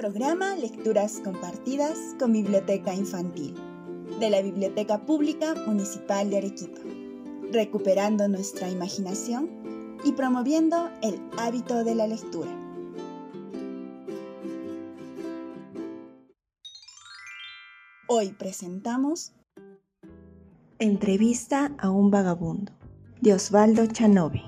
Programa Lecturas Compartidas con Biblioteca Infantil de la Biblioteca Pública Municipal de Arequipa, recuperando nuestra imaginación y promoviendo el hábito de la lectura. Hoy presentamos Entrevista a un vagabundo de Osvaldo Chanovi.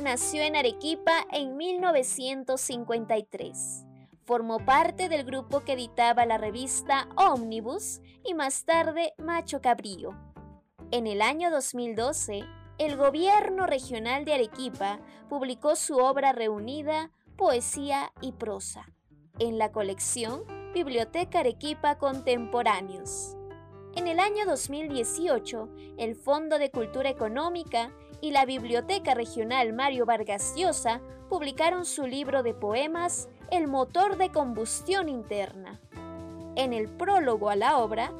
Nació en Arequipa en 1953. Formó parte del grupo que editaba la revista Omnibus y más tarde Macho Cabrío. En el año 2012, el gobierno regional de Arequipa publicó su obra reunida Poesía y Prosa en la colección Biblioteca Arequipa Contemporáneos. En el año 2018, el Fondo de Cultura Económica y la Biblioteca Regional Mario Vargas Llosa publicaron su libro de poemas El motor de combustión interna. En el prólogo a la obra,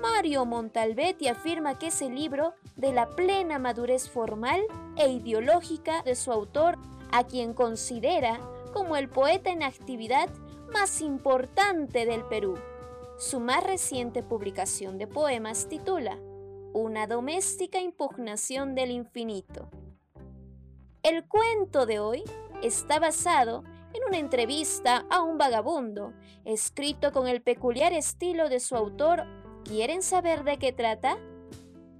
Mario Montalbetti afirma que ese libro, de la plena madurez formal e ideológica de su autor, a quien considera como el poeta en actividad más importante del Perú. Su más reciente publicación de poemas titula Una doméstica impugnación del infinito. El cuento de hoy está basado en una entrevista a un vagabundo, escrito con el peculiar estilo de su autor. ¿Quieren saber de qué trata?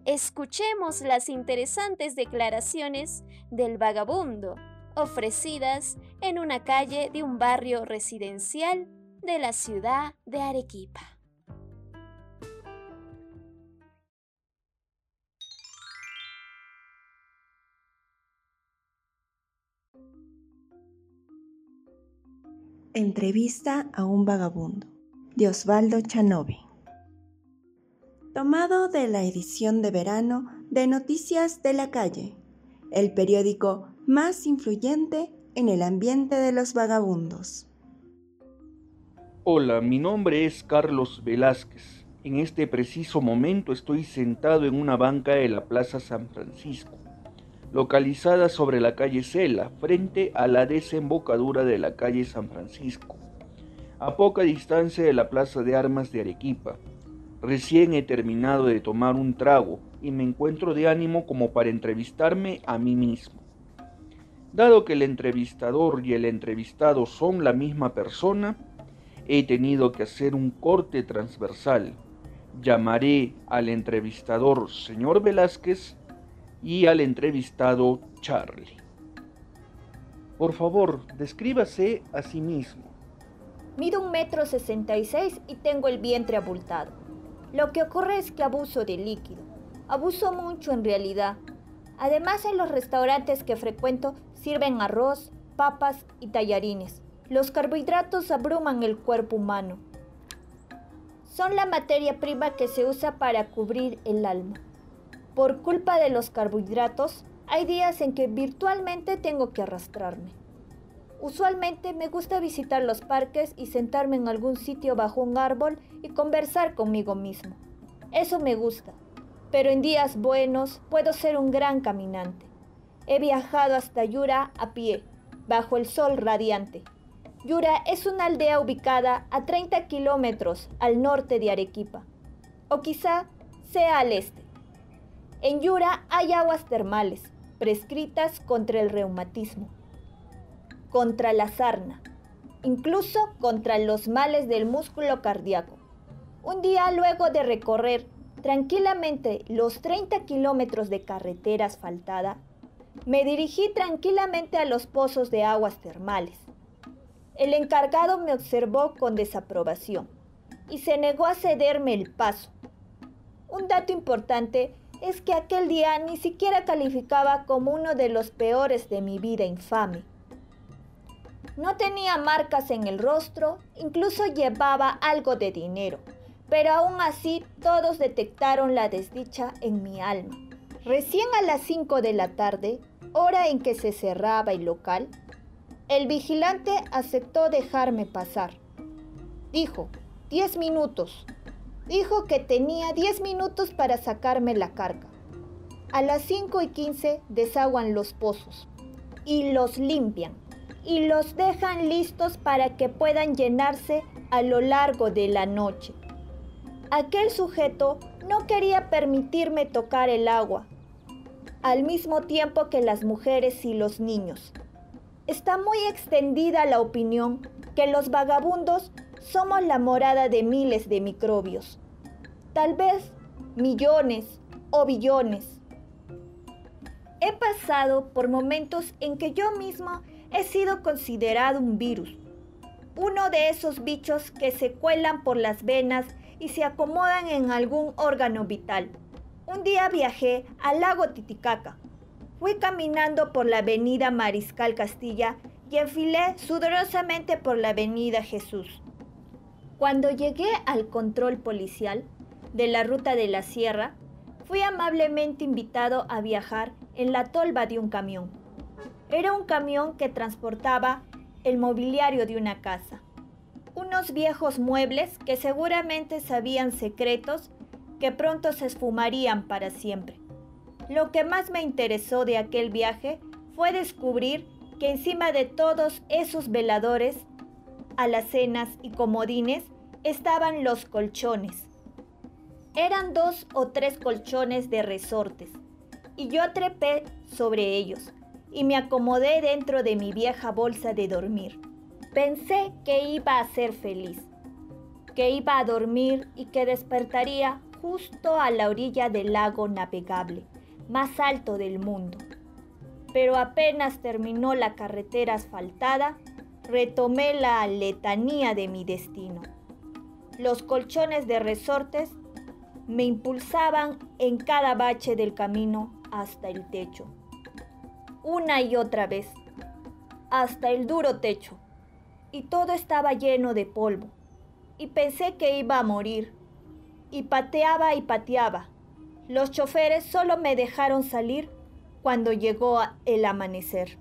Escuchemos las interesantes declaraciones del vagabundo, ofrecidas en una calle de un barrio residencial de la ciudad de Arequipa. Entrevista a un vagabundo de Osvaldo Chanovi. Tomado de la edición de verano de Noticias de la Calle, el periódico más influyente en el ambiente de los vagabundos. Hola, mi nombre es Carlos Velázquez. En este preciso momento estoy sentado en una banca de la Plaza San Francisco, localizada sobre la calle Cela, frente a la desembocadura de la calle San Francisco, a poca distancia de la Plaza de Armas de Arequipa. Recién he terminado de tomar un trago y me encuentro de ánimo como para entrevistarme a mí mismo. Dado que el entrevistador y el entrevistado son la misma persona, he tenido que hacer un corte transversal. Llamaré al entrevistador señor Velázquez y al entrevistado Charlie. Por favor, descríbase a sí mismo. Mido un metro sesenta y seis y tengo el vientre abultado. Lo que ocurre es que abuso de líquido. Abuso mucho en realidad. Además en los restaurantes que frecuento sirven arroz, papas y tallarines. Los carbohidratos abruman el cuerpo humano. Son la materia prima que se usa para cubrir el alma. Por culpa de los carbohidratos, hay días en que virtualmente tengo que arrastrarme. Usualmente me gusta visitar los parques y sentarme en algún sitio bajo un árbol y conversar conmigo mismo. Eso me gusta. Pero en días buenos puedo ser un gran caminante. He viajado hasta Yura a pie, bajo el sol radiante. Yura es una aldea ubicada a 30 kilómetros al norte de Arequipa, o quizá sea al este. En Yura hay aguas termales, prescritas contra el reumatismo, contra la sarna, incluso contra los males del músculo cardíaco. Un día luego de recorrer tranquilamente los 30 kilómetros de carretera asfaltada, me dirigí tranquilamente a los pozos de aguas termales. El encargado me observó con desaprobación y se negó a cederme el paso. Un dato importante es que aquel día ni siquiera calificaba como uno de los peores de mi vida infame. No tenía marcas en el rostro, incluso llevaba algo de dinero, pero aún así todos detectaron la desdicha en mi alma. Recién a las 5 de la tarde, hora en que se cerraba el local, el vigilante aceptó dejarme pasar. Dijo, diez minutos. Dijo que tenía diez minutos para sacarme la carga. A las cinco y quince desaguan los pozos y los limpian. y los dejan listos para que puedan llenarse a lo largo de la noche. Aquel sujeto no quería permitirme tocar el agua, al mismo tiempo que las mujeres y los niños. Está muy extendida la opinión que los vagabundos somos la morada de miles de microbios, tal vez millones o billones. He pasado por momentos en que yo mismo he sido considerado un virus, uno de esos bichos que se cuelan por las venas y se acomodan en algún órgano vital. Un día viajé al lago Titicaca. Fui caminando por la avenida Mariscal Castilla y enfilé sudorosamente por la avenida Jesús. Cuando llegué al control policial de la ruta de la sierra, fui amablemente invitado a viajar en la tolva de un camión. Era un camión que transportaba el mobiliario de una casa. Unos viejos muebles que seguramente sabían secretos que pronto se esfumarían para siempre. Lo que más me interesó de aquel viaje fue descubrir que encima de todos esos veladores, alacenas y comodines estaban los colchones. Eran dos o tres colchones de resortes y yo trepé sobre ellos y me acomodé dentro de mi vieja bolsa de dormir. Pensé que iba a ser feliz, que iba a dormir y que despertaría justo a la orilla del lago navegable, más alto del mundo. Pero apenas terminó la carretera asfaltada, retomé la letanía de mi destino. Los colchones de resortes me impulsaban en cada bache del camino hasta el techo. Una y otra vez, hasta el duro techo. Y todo estaba lleno de polvo. Y pensé que iba a morir. Y pateaba y pateaba. Los choferes solo me dejaron salir cuando llegó el amanecer.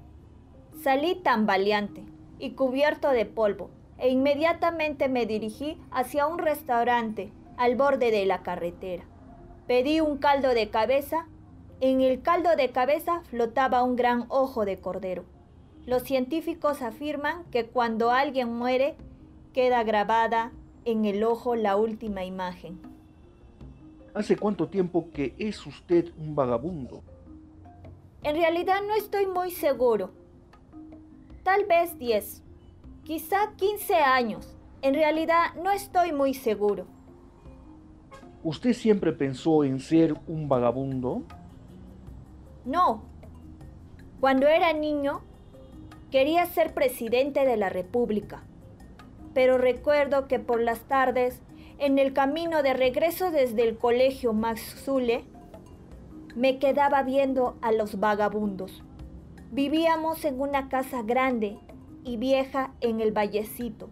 Salí tambaleante y cubierto de polvo e inmediatamente me dirigí hacia un restaurante al borde de la carretera. Pedí un caldo de cabeza. En el caldo de cabeza flotaba un gran ojo de cordero. Los científicos afirman que cuando alguien muere queda grabada en el ojo la última imagen. ¿Hace cuánto tiempo que es usted un vagabundo? En realidad no estoy muy seguro. Tal vez 10, quizá 15 años. En realidad no estoy muy seguro. ¿Usted siempre pensó en ser un vagabundo? No. Cuando era niño, quería ser presidente de la República. Pero recuerdo que por las tardes, en el camino de regreso desde el colegio Max Zule, me quedaba viendo a los vagabundos. Vivíamos en una casa grande y vieja en el Vallecito.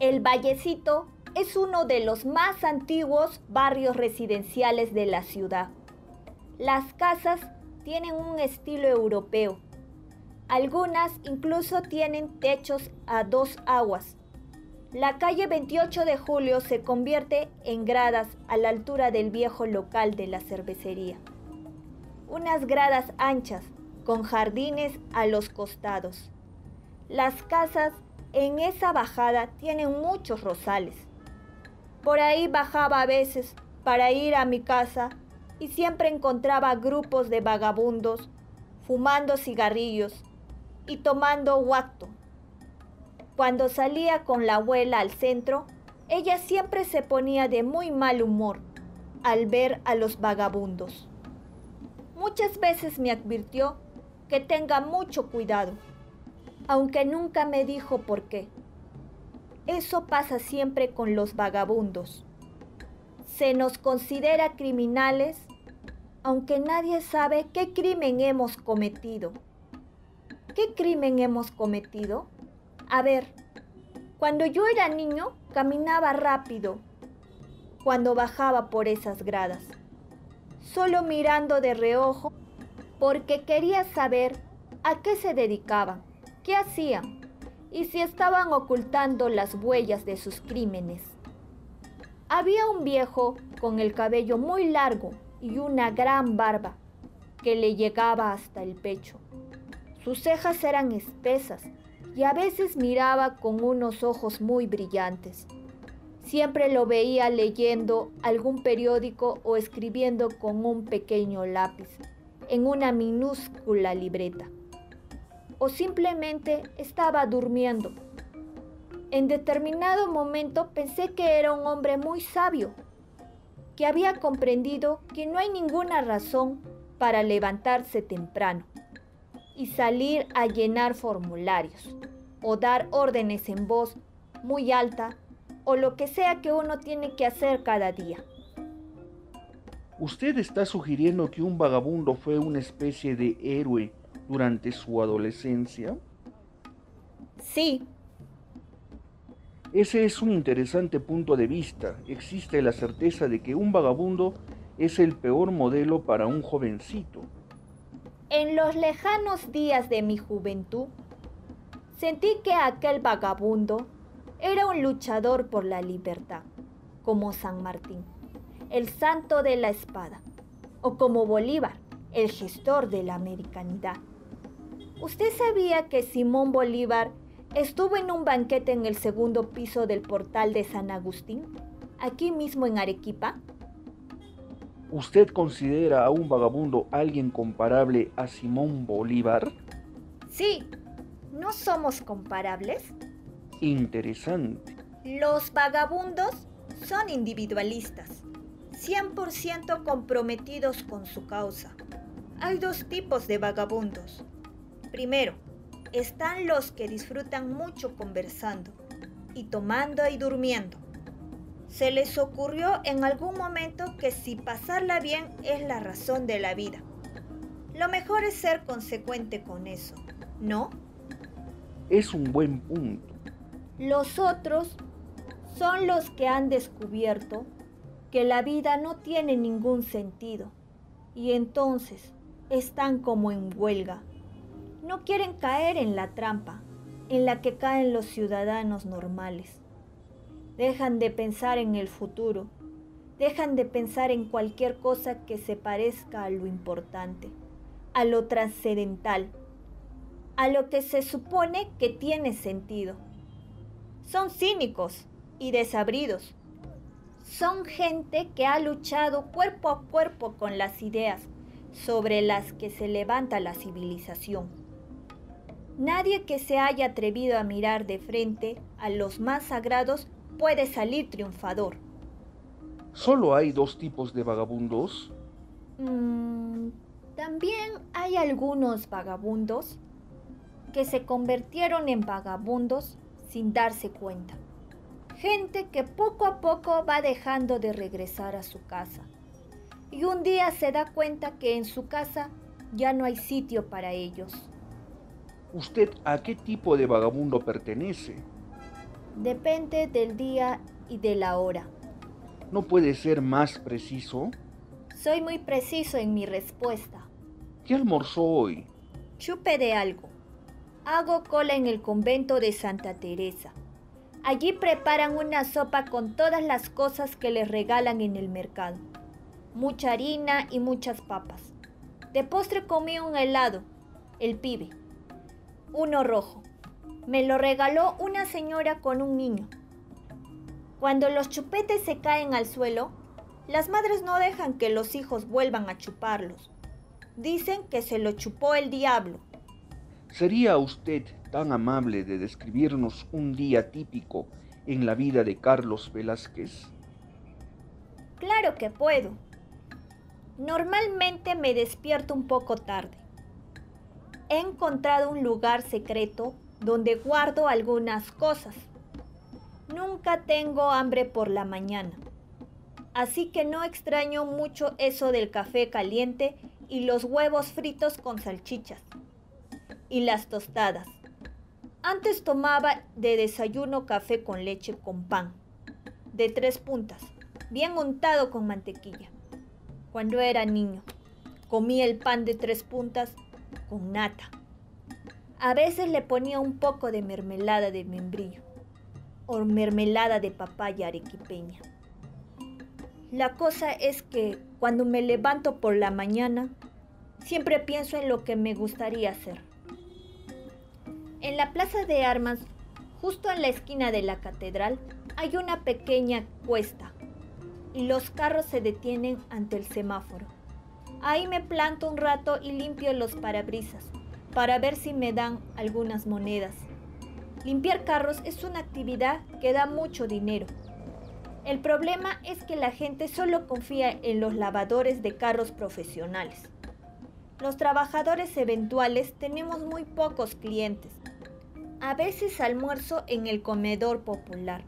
El Vallecito es uno de los más antiguos barrios residenciales de la ciudad. Las casas tienen un estilo europeo. Algunas incluso tienen techos a dos aguas. La calle 28 de Julio se convierte en gradas a la altura del viejo local de la cervecería. Unas gradas anchas con jardines a los costados. Las casas en esa bajada tienen muchos rosales. Por ahí bajaba a veces para ir a mi casa y siempre encontraba grupos de vagabundos fumando cigarrillos y tomando guacto. Cuando salía con la abuela al centro, ella siempre se ponía de muy mal humor al ver a los vagabundos. Muchas veces me advirtió que tenga mucho cuidado, aunque nunca me dijo por qué. Eso pasa siempre con los vagabundos. Se nos considera criminales aunque nadie sabe qué crimen hemos cometido. ¿Qué crimen hemos cometido? A ver, cuando yo era niño caminaba rápido cuando bajaba por esas gradas, solo mirando de reojo porque quería saber a qué se dedicaban, qué hacían y si estaban ocultando las huellas de sus crímenes. Había un viejo con el cabello muy largo y una gran barba que le llegaba hasta el pecho. Sus cejas eran espesas, y a veces miraba con unos ojos muy brillantes. Siempre lo veía leyendo algún periódico o escribiendo con un pequeño lápiz en una minúscula libreta. O simplemente estaba durmiendo. En determinado momento pensé que era un hombre muy sabio, que había comprendido que no hay ninguna razón para levantarse temprano y salir a llenar formularios o dar órdenes en voz muy alta o lo que sea que uno tiene que hacer cada día. ¿Usted está sugiriendo que un vagabundo fue una especie de héroe durante su adolescencia? Sí. Ese es un interesante punto de vista. Existe la certeza de que un vagabundo es el peor modelo para un jovencito. En los lejanos días de mi juventud, sentí que aquel vagabundo era un luchador por la libertad, como San Martín, el santo de la espada, o como Bolívar, el gestor de la americanidad. ¿Usted sabía que Simón Bolívar estuvo en un banquete en el segundo piso del portal de San Agustín, aquí mismo en Arequipa? ¿Usted considera a un vagabundo alguien comparable a Simón Bolívar? Sí, ¿no somos comparables? Interesante. Los vagabundos son individualistas, 100% comprometidos con su causa. Hay dos tipos de vagabundos. Primero, están los que disfrutan mucho conversando y tomando y durmiendo. Se les ocurrió en algún momento que si pasarla bien es la razón de la vida. Lo mejor es ser consecuente con eso, ¿no? Es un buen punto. Los otros son los que han descubierto que la vida no tiene ningún sentido y entonces están como en huelga. No quieren caer en la trampa en la que caen los ciudadanos normales. Dejan de pensar en el futuro, dejan de pensar en cualquier cosa que se parezca a lo importante, a lo trascendental, a lo que se supone que tiene sentido son cínicos y desabridos. Son gente que ha luchado cuerpo a cuerpo con las ideas sobre las que se levanta la civilización. Nadie que se haya atrevido a mirar de frente a los más sagrados puede salir triunfador. ¿Solo hay dos tipos de vagabundos? Mm, también hay algunos vagabundos que se convirtieron en vagabundos sin darse cuenta. Gente que poco a poco va dejando de regresar a su casa. Y un día se da cuenta que en su casa ya no hay sitio para ellos. ¿Usted a qué tipo de vagabundo pertenece? Depende del día y de la hora. ¿No puede ser más preciso? Soy muy preciso en mi respuesta. ¿Qué almorzó hoy? Chupe de algo. Hago cola en el convento de Santa Teresa. Allí preparan una sopa con todas las cosas que les regalan en el mercado. Mucha harina y muchas papas. De postre comí un helado, el pibe. Uno rojo. Me lo regaló una señora con un niño. Cuando los chupetes se caen al suelo, las madres no dejan que los hijos vuelvan a chuparlos. Dicen que se lo chupó el diablo. ¿Sería usted tan amable de describirnos un día típico en la vida de Carlos Velázquez? Claro que puedo. Normalmente me despierto un poco tarde. He encontrado un lugar secreto donde guardo algunas cosas. Nunca tengo hambre por la mañana. Así que no extraño mucho eso del café caliente y los huevos fritos con salchichas y las tostadas. Antes tomaba de desayuno café con leche con pan, de tres puntas, bien untado con mantequilla. Cuando era niño, comía el pan de tres puntas con nata. A veces le ponía un poco de mermelada de membrillo o mermelada de papaya arequipeña. La cosa es que cuando me levanto por la mañana, siempre pienso en lo que me gustaría hacer En la plaza de armas, justo en la esquina de la catedral, hay una pequeña cuesta y los carros se detienen ante el semáforo. Ahí me planto un rato y limpio los parabrisas para ver si me dan algunas monedas. Limpiar carros es una actividad que da mucho dinero. El problema es que la gente solo confía en los lavadores de carros profesionales. Los trabajadores eventuales tenemos muy pocos clientes. A veces almuerzo en el comedor popular.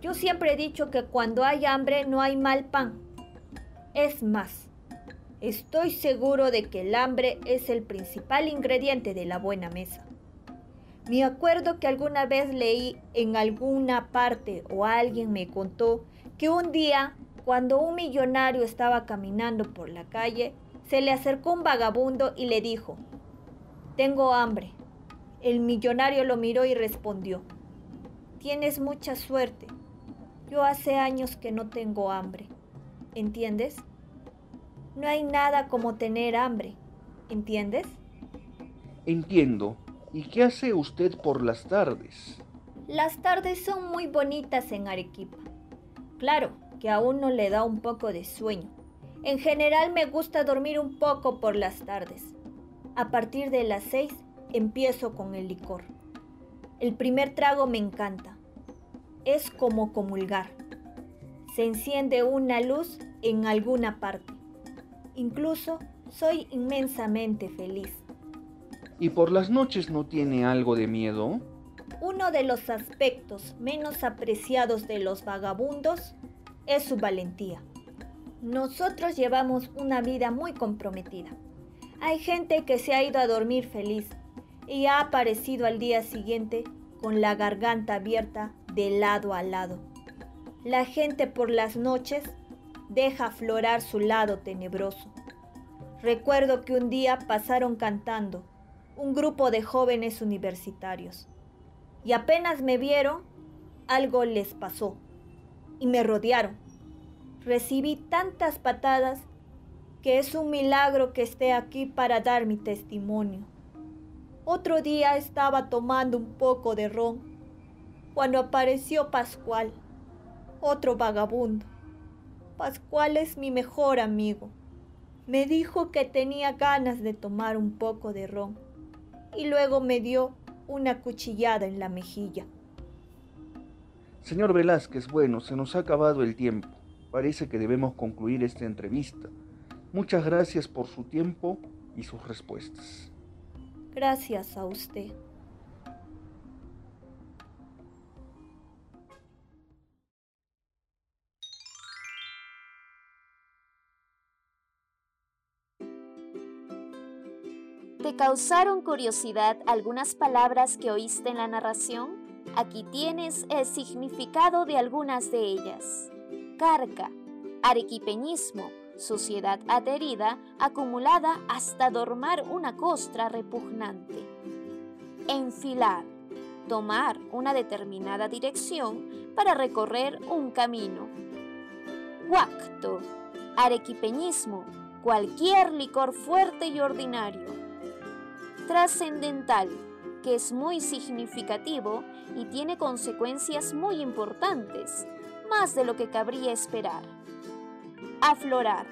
Yo siempre he dicho que cuando hay hambre no hay mal pan. Es más, estoy seguro de que el hambre es el principal ingrediente de la buena mesa. Me acuerdo que alguna vez leí en alguna parte o alguien me contó que un día, cuando un millonario estaba caminando por la calle, se le acercó un vagabundo y le dijo, Tengo hambre. El millonario lo miró y respondió, Tienes mucha suerte. Yo hace años que no tengo hambre. ¿Entiendes? No hay nada como tener hambre. ¿Entiendes? Entiendo, ¿Y qué hace usted por las tardes? Las tardes son muy bonitas en Arequipa. Claro que a uno le da un poco de sueño. En general me gusta dormir un poco por las tardes. A partir de las seis empiezo con el licor. El primer trago me encanta. Es como comulgar. Se enciende una luz en alguna parte. Incluso soy inmensamente feliz. ¿Y por las noches no tiene algo de miedo? Uno de los aspectos menos apreciados de los vagabundos es su valentía. Nosotros llevamos una vida muy comprometida. Hay gente que se ha ido a dormir feliz y ha aparecido al día siguiente con la garganta abierta de lado a lado. La gente por las noches deja aflorar su lado tenebroso. Recuerdo que un día pasaron cantando un grupo de jóvenes universitarios. Y apenas me vieron, algo les pasó y me rodearon. Recibí tantas patadas que es un milagro que esté aquí para dar mi testimonio. Otro día estaba tomando un poco de ron cuando apareció Pascual, otro vagabundo. Pascual es mi mejor amigo. Me dijo que tenía ganas de tomar un poco de ron y luego me dio una cuchillada en la mejilla. Señor Velázquez, bueno, se nos ha acabado el tiempo. Parece que debemos concluir esta entrevista. Muchas gracias por su tiempo y sus respuestas. Gracias a usted. ¿Te causaron curiosidad algunas palabras que oíste en la narración? Aquí tienes el significado de algunas de ellas. Carga, arequipeñismo, suciedad adherida, acumulada hasta dormar una costra repugnante. Enfilar, tomar una determinada dirección para recorrer un camino. Huacto, arequipeñismo, cualquier licor fuerte y ordinario trascendental, que es muy significativo y tiene consecuencias muy importantes, más de lo que cabría esperar. Aflorar,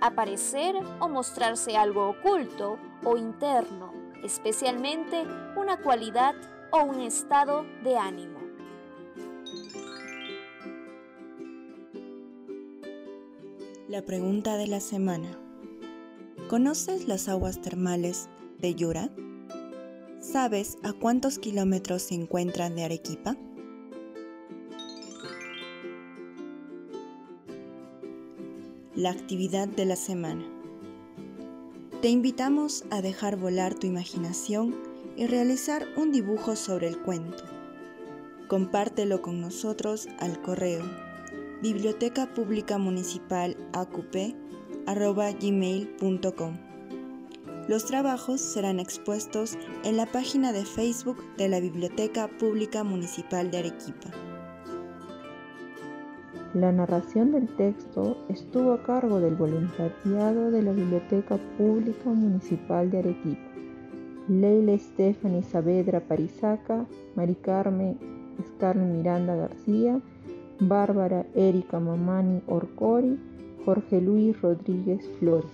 aparecer o mostrarse algo oculto o interno, especialmente una cualidad o un estado de ánimo. La pregunta de la semana. ¿Conoces las aguas termales de Yura? ¿Sabes a cuántos kilómetros se encuentran de Arequipa? La actividad de la semana. Te invitamos a dejar volar tu imaginación y realizar un dibujo sobre el cuento. Compártelo con nosotros al correo biblioteca pública municipal gmail.com los trabajos serán expuestos en la página de Facebook de la Biblioteca Pública Municipal de Arequipa. La narración del texto estuvo a cargo del voluntariado de la Biblioteca Pública Municipal de Arequipa, Leila Stephanie Saavedra Parizaca, Mari Carmen Scarlett Miranda García, Bárbara Erika Mamani Orcori, Jorge Luis Rodríguez Flores.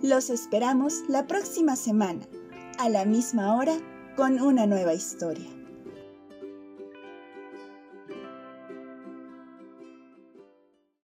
Los esperamos la próxima semana, a la misma hora, con una nueva historia.